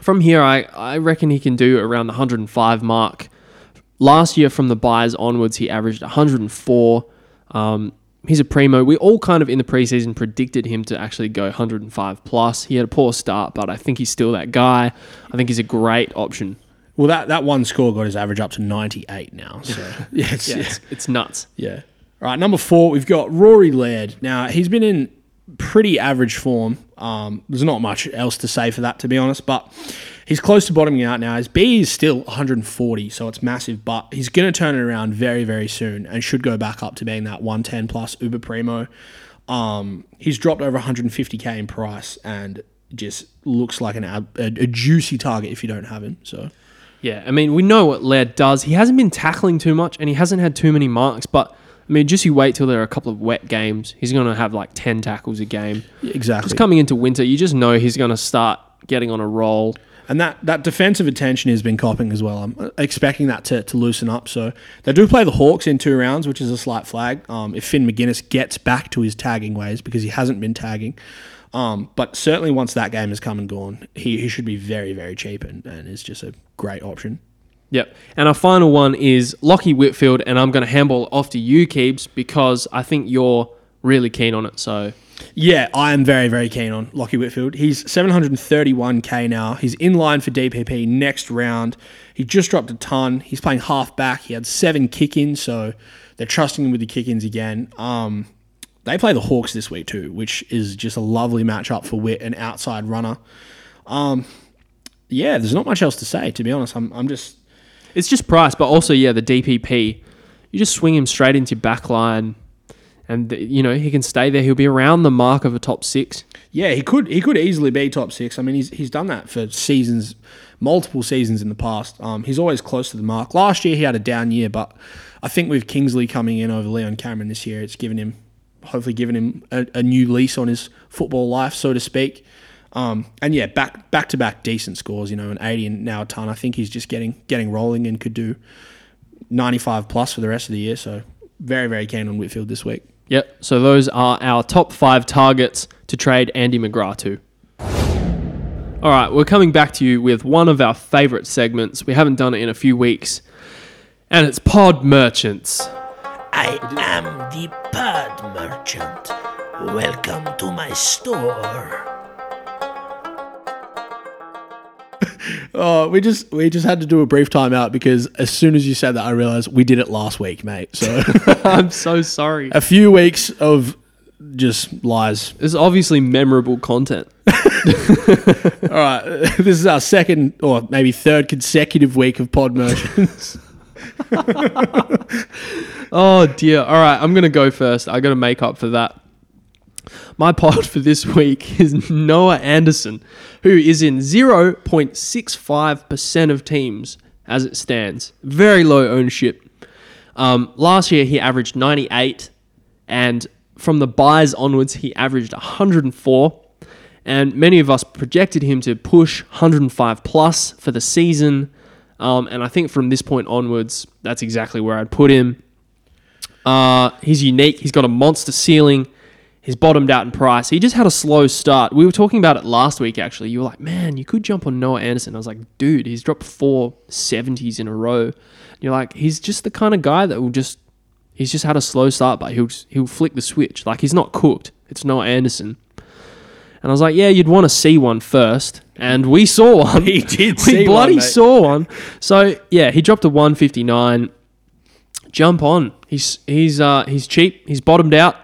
from here, I, I reckon he can do around the 105 mark. Last year, from the buys onwards, he averaged 104. Um, he's a primo. We all kind of in the preseason predicted him to actually go 105 plus. He had a poor start, but I think he's still that guy. I think he's a great option. Well, that, that one score got his average up to 98 now. So yeah, it's, Yeah, yeah. it's, it's nuts. Yeah. All right, number four, we've got Rory Laird. Now, he's been in pretty average form. Um, there's not much else to say for that, to be honest, but he's close to bottoming out now. His B is still 140, so it's massive, but he's going to turn it around very, very soon and should go back up to being that 110 plus Uber Primo. Um, he's dropped over 150k in price and just looks like an ab- a, a juicy target if you don't have him. So Yeah, I mean, we know what Laird does. He hasn't been tackling too much and he hasn't had too many marks, but I mean, just you wait till there are a couple of wet games. He's going to have like 10 tackles a game. exactly. Just coming into winter, you just know he's going to start getting on a roll. And that, that defensive attention has been copping as well. I'm expecting that to, to loosen up. So they do play the Hawks in two rounds, which is a slight flag. Um, if Finn Maginness gets back to his tagging ways because he hasn't been tagging. Um, but certainly once that game has come and gone, he, he should be very, very cheap and, and is just a great option. Yep. And our final one is Lachie Whitfield, and I'm going to handball off to you, Keebs, because I think you're really keen on it. So, Yeah, I am very, very keen on Lachie Whitfield. He's 731k now. He's in line for DPP next round. He just dropped a ton. He's playing half back. He had seven kick ins, so they're trusting him with the kick ins again. Um, they play the Hawks this week too, which is just a lovely matchup for Wit, an outside runner. Um, yeah, there's not much else to say, to be honest. I'm, I'm just it's just price, but also, yeah, the DPP. You just swing him straight into back line, and, you know, he can stay there. He'll be around the mark of a top six. Yeah, he could he could easily be top six. I mean, he's he's done that for seasons, multiple seasons in the past. Um, he's always close to the mark. Last year he had a down year, but I think with Kingsley coming in over Leon Cameron this year, it's given him hopefully given him a, a new lease on his football life, so to speak. Um, and yeah, back back to back decent scores. You know, an eighty and now a ton. I think he's just getting getting rolling and could do ninety five plus for the rest of the year. So very very keen on Whitfield this week. Yep. So those are our top five targets to trade Andy McGrath to. All right, we're coming back to you with one of our favorite segments. We haven't done it in a few weeks, and it's Pod Merchants. I am the pod merchant. Welcome to my store. Oh, we just we just had to do a brief timeout because as soon as you said that, I realized we did it last week, mate. So I'm so sorry. a few weeks of just lies. It's obviously memorable content. All right, this is our second or maybe third consecutive week of pod merchants. Oh dear. All right, I'm gonna go first. I got to make up for that. My pod for this week is Noah Anderson, who is in 0.65% of teams as it stands. Very low ownership. Um, last year he averaged 98, and from the buys onwards he averaged 104. And many of us projected him to push 105 plus for the season. Um, and I think from this point onwards, that's exactly where I'd put him. Uh, he's unique. He's got a monster ceiling. He's bottomed out in price. He just had a slow start. We were talking about it last week, actually. You were like, man, you could jump on Noah Anderson. I was like, dude, he's dropped four 70s in a row. You're like, he's just the kind of guy that will just, he's just had a slow start, but he'll, he'll flick the switch. Like, he's not cooked. It's Noah Anderson. And I was like, yeah, you'd want to see one first. And we saw one. He did we see one, bloody saw one. So, yeah, he dropped a 159 jump on. He's he's uh he's cheap. He's bottomed out.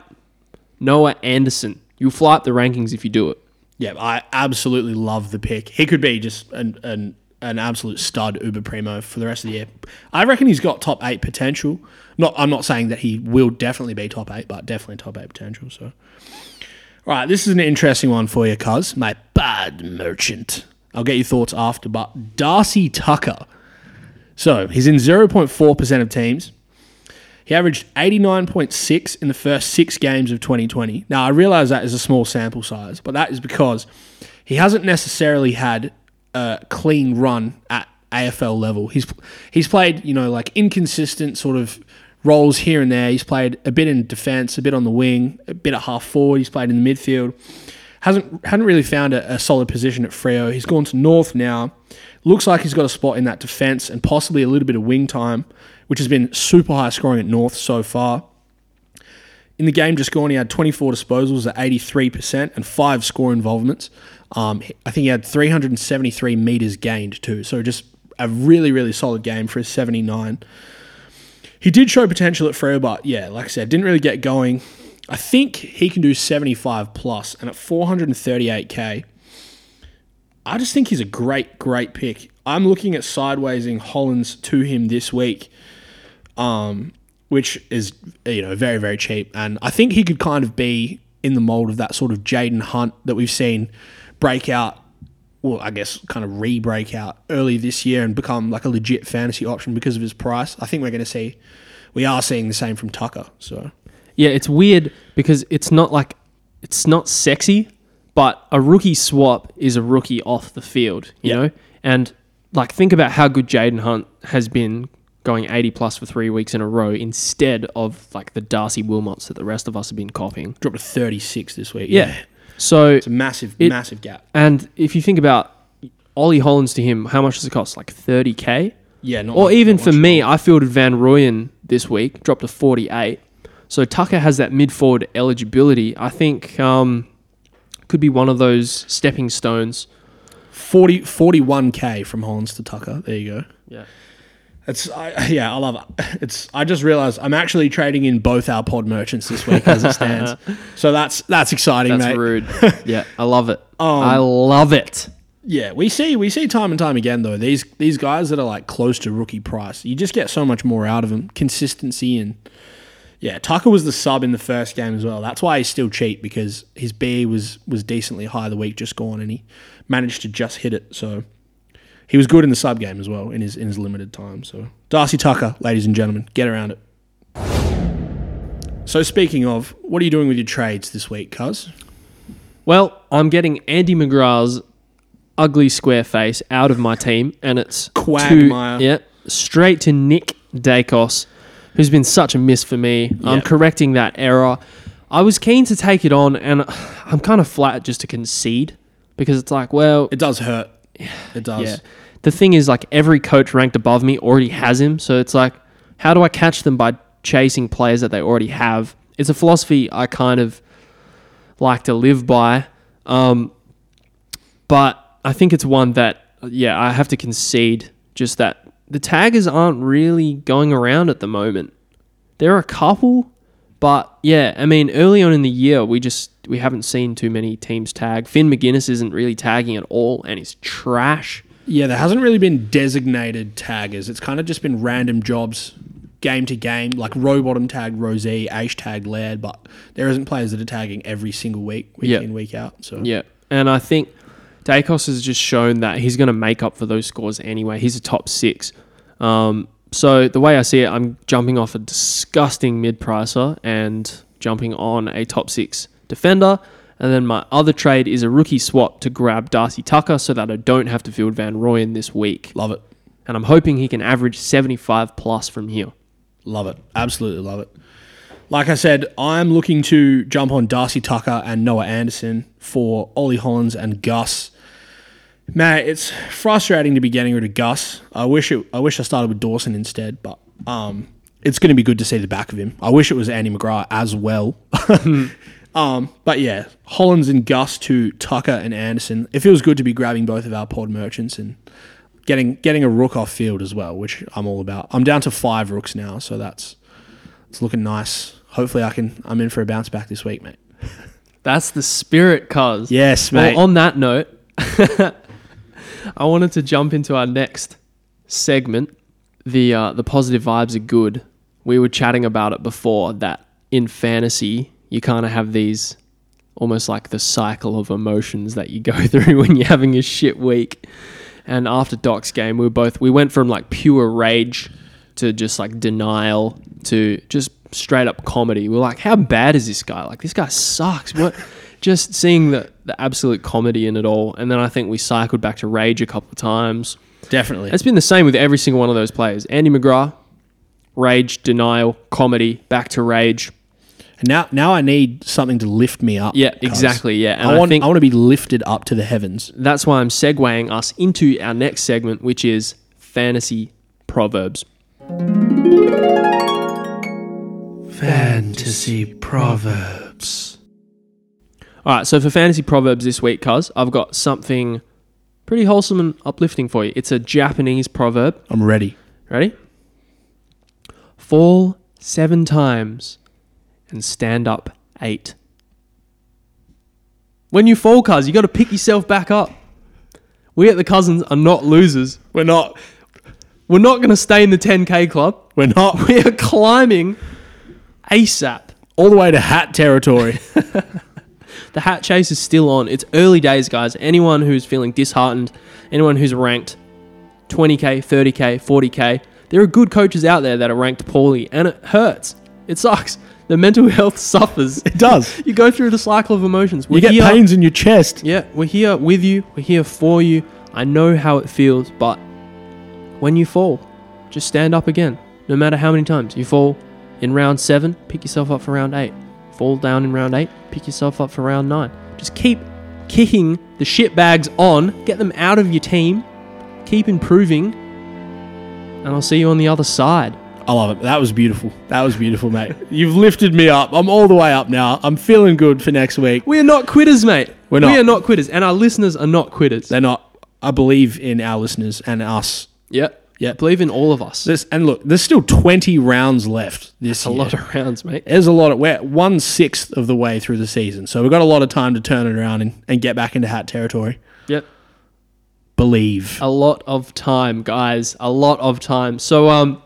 Noah Anderson. You'll fly up the rankings if you do it. yeah, I absolutely love the pick. He could be just an an, an absolute stud Uber Primo for the rest of the year. I reckon he's got top eight potential. Not, I'm not saying that he will definitely be top eight, but definitely top eight potential. So, right, this is an interesting one for you, cuz my bad merchant. I'll get your thoughts after. But Darcy Tucker. So he's in 0.4% of teams. He averaged 89.6 in the first six games of 2020. Now, I realize that is a small sample size, but that is because he hasn't necessarily had a clean run at AFL level. He's he's played, you know, like inconsistent sort of roles here and there. He's played a bit in defense, a bit on the wing, a bit at half forward. He's played in the midfield. Hasn't hadn't really found a, a solid position at Freo. He's gone to North now. Looks like he's got a spot in that defense and possibly a little bit of wing time, which has been super high scoring at North so far. In the game just gone, he had 24 disposals at 83% and five score involvements. Um, I think he had 373 meters gained too. So just a really, really solid game for his 79. He did show potential at Freo, but yeah, like I said, didn't really get going. I think he can do 75 plus, and at 438k, I just think he's a great, great pick. I'm looking at sidewaysing Hollands to him this week, um, which is you know very, very cheap, and I think he could kind of be in the mold of that sort of Jayden Hunt that we've seen break out. Well, I guess kind of re-break out early this year and become like a legit fantasy option because of his price. I think we're going to see, we are seeing the same from Tucker. So Yeah, it's weird because it's not like it's not sexy, but a rookie swap is a rookie off the field, you Yeah. know? And like think about how good Jayden Hunt has been going 80 plus for 3 weeks in a row instead of like the Darcy Wilmots that the rest of us have been copying. dropped to 36 this week. Yeah. So It's a massive, It- massive gap. and if you think about Ollie Hollands to him, how much does it cost? Like 30k? Yeah, not Or much- even for me. I fielded Van Rooyen this week, dropped to 48. So Tucker has that mid forward eligibility. I think um, could be one of those stepping stones. 40, 41k from Hollands to Tucker. There you go. Yeah. It's I, yeah, I love it. It's I just realized I'm actually trading in both our pod merchants this week as it stands. so that's that's exciting, That's mate. rude. yeah, I love it. Um, I love it. Yeah, we see we see time and time again though these these guys that are like close to rookie price. You just get so much more out of them, consistency and yeah. Tucker was the sub in the first game as well. That's why he's still cheap because his B was was decently high the week just gone, and he managed to just hit it. So he was good in the sub game as well in his in his limited time. So Darcy Tucker, ladies and gentlemen, get around it. So speaking of, what are you doing with your trades this week, Cuz? Well, I'm getting Andy McGrath's ugly square face out of my team, and it's Quagmire. To, yeah, straight to Nick Daicos, who's been such a miss for me. I'm correcting that error. I was keen to take it on, and I'm kind of flat just to concede because it's like, well, It does hurt. It does. yeah. The thing is, like, every coach ranked above me already has him. So it's like, how do I catch them by chasing players that they already have? It's a philosophy I kind of like to live by. Um, but I think it's one that, yeah, I have to concede just that the taggers aren't really going around at the moment. There are a couple, but yeah, I mean, early on in the year, we just we haven't seen too many teams tag. Finn Maginness isn't really tagging at all, and he's trash. Yeah, there hasn't really been designated taggers. It's kind of just been random jobs, game to game, like Rowbottom tagged Rozee, Ash tagged Laird, but there isn't players that are tagging every single week, week Yeah. in, week out. So Yeah, and I think Daicos has just shown that he's going to make up for those scores anyway. He's a top six. Um, so the way I see it, I'm jumping off a disgusting mid pricer and jumping on a top six defender. And then my other trade is a rookie swap to grab Darcy Tucker so that I don't have to field Van Rooyen this week. love it. And I'm hoping he can average 75 plus from here. Love it. Absolutely love it. Like I said, I'm looking to jump on Darcy Tucker and Noah Anderson for Ollie Hollands and Gus. Man, it's frustrating to be getting rid of Gus. I wish it. I wish I started with Dawson instead, but um, it's going to be good to see the back of him. I wish it was Andy McGrath as well. um, but yeah, Hollands and Gus to Tucker and Anderson. It feels good to be grabbing both of our pod merchants and getting getting a rook off field as well, which I'm all about. I'm down to five rooks now, so that's it's looking nice. Hopefully, I can. I'm in for a bounce back this week, mate. That's the spirit, cuz. Yes, mate. Well, on that note, I wanted to jump into our next segment. The uh, the positive vibes are good. We were chatting about it before that in fantasy you kind of have these almost like the cycle of emotions that you go through when you're having a shit week. And after Doc's game, we were both we went from like pure rage to just like denial to just straight up comedy. We are like, how bad is this guy? Like this guy sucks. What? just seeing the the absolute comedy in it all. And then I think we cycled back to rage a couple of times. Definitely. It's been the same with every single one of those players. Andy McGrath, rage, denial, comedy, back to rage. And now, now I need something to lift me up. Yeah, exactly. Yeah, and I I, want, think I want to be lifted up to the heavens. that's why I'm segueing us into our next segment, which is fantasy proverbs. Fantasy proverbs. All right, so for fantasy proverbs this week, cuz I've got something pretty wholesome and uplifting for you. It's a Japanese proverb. I'm ready. Ready? Fall seven times and stand up eight. When you fall, cuz, you got to pick yourself back up. We at the Cousins are not losers. We're not. We're not going to stay in the 10K club. We're not. We are climbing ASAP. All the way to hat territory. The hat chase is still on. It's early days, guys. Anyone who's feeling disheartened, anyone who's ranked 20k, 30k, 40k, there are good coaches out there that are ranked poorly, and it hurts. It sucks. The mental health suffers. it does. You go through the cycle of emotions. We're You get here- pains in your chest. Yeah, we're here with you. We're here for you. I know how it feels, but when you fall, just stand up again. No matter how many times you fall in round seven, pick yourself up for round eight. Fall down in round eight, pick yourself up for round nine. Just keep kicking the shit bags on. Get them out of your team. Keep improving, and I'll see you on the other side. I love it. That was beautiful. That was beautiful, mate. You've lifted me up. I'm all the way up now. I'm feeling good for next week. We are not quitters, mate. We're not. We are not quitters, and our listeners are not quitters. They're not. I believe in our listeners and us. Yep. Yeah. Believe in all of us. This and look, there's still 20 rounds left this a year. lot of rounds, mate. There's a lot of we're one sixth of the way through the season, so we've got a lot of time to turn it around and, and get back into hat territory. Yep. Believe. a lot of time, guys. A lot of time. So, um,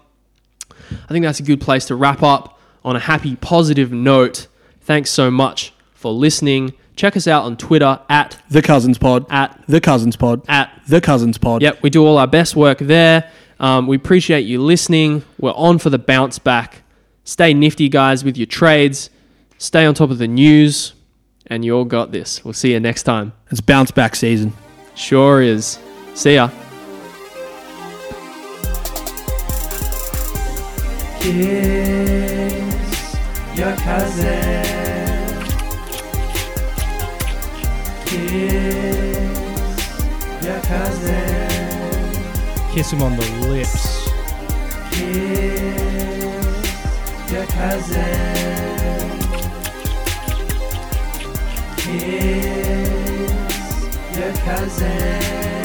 I think that's a good place to wrap up on a happy, positive note. Thanks so much for listening. Check us out on Twitter at The Cousins Pod. at The Cousins Pod. at. The Cousins Pod. Yep, we do all our best work there. Um, we appreciate you listening. We're on for the bounce back. Stay nifty, guys, with your trades. Stay on top of the news, and you all got this. We'll see you next time. It's bounce back season. Sure is. See ya. Kiss your cousin. Kiss your cousin. Kiss him on the lips. Kiss your cousin. Kiss your cousin.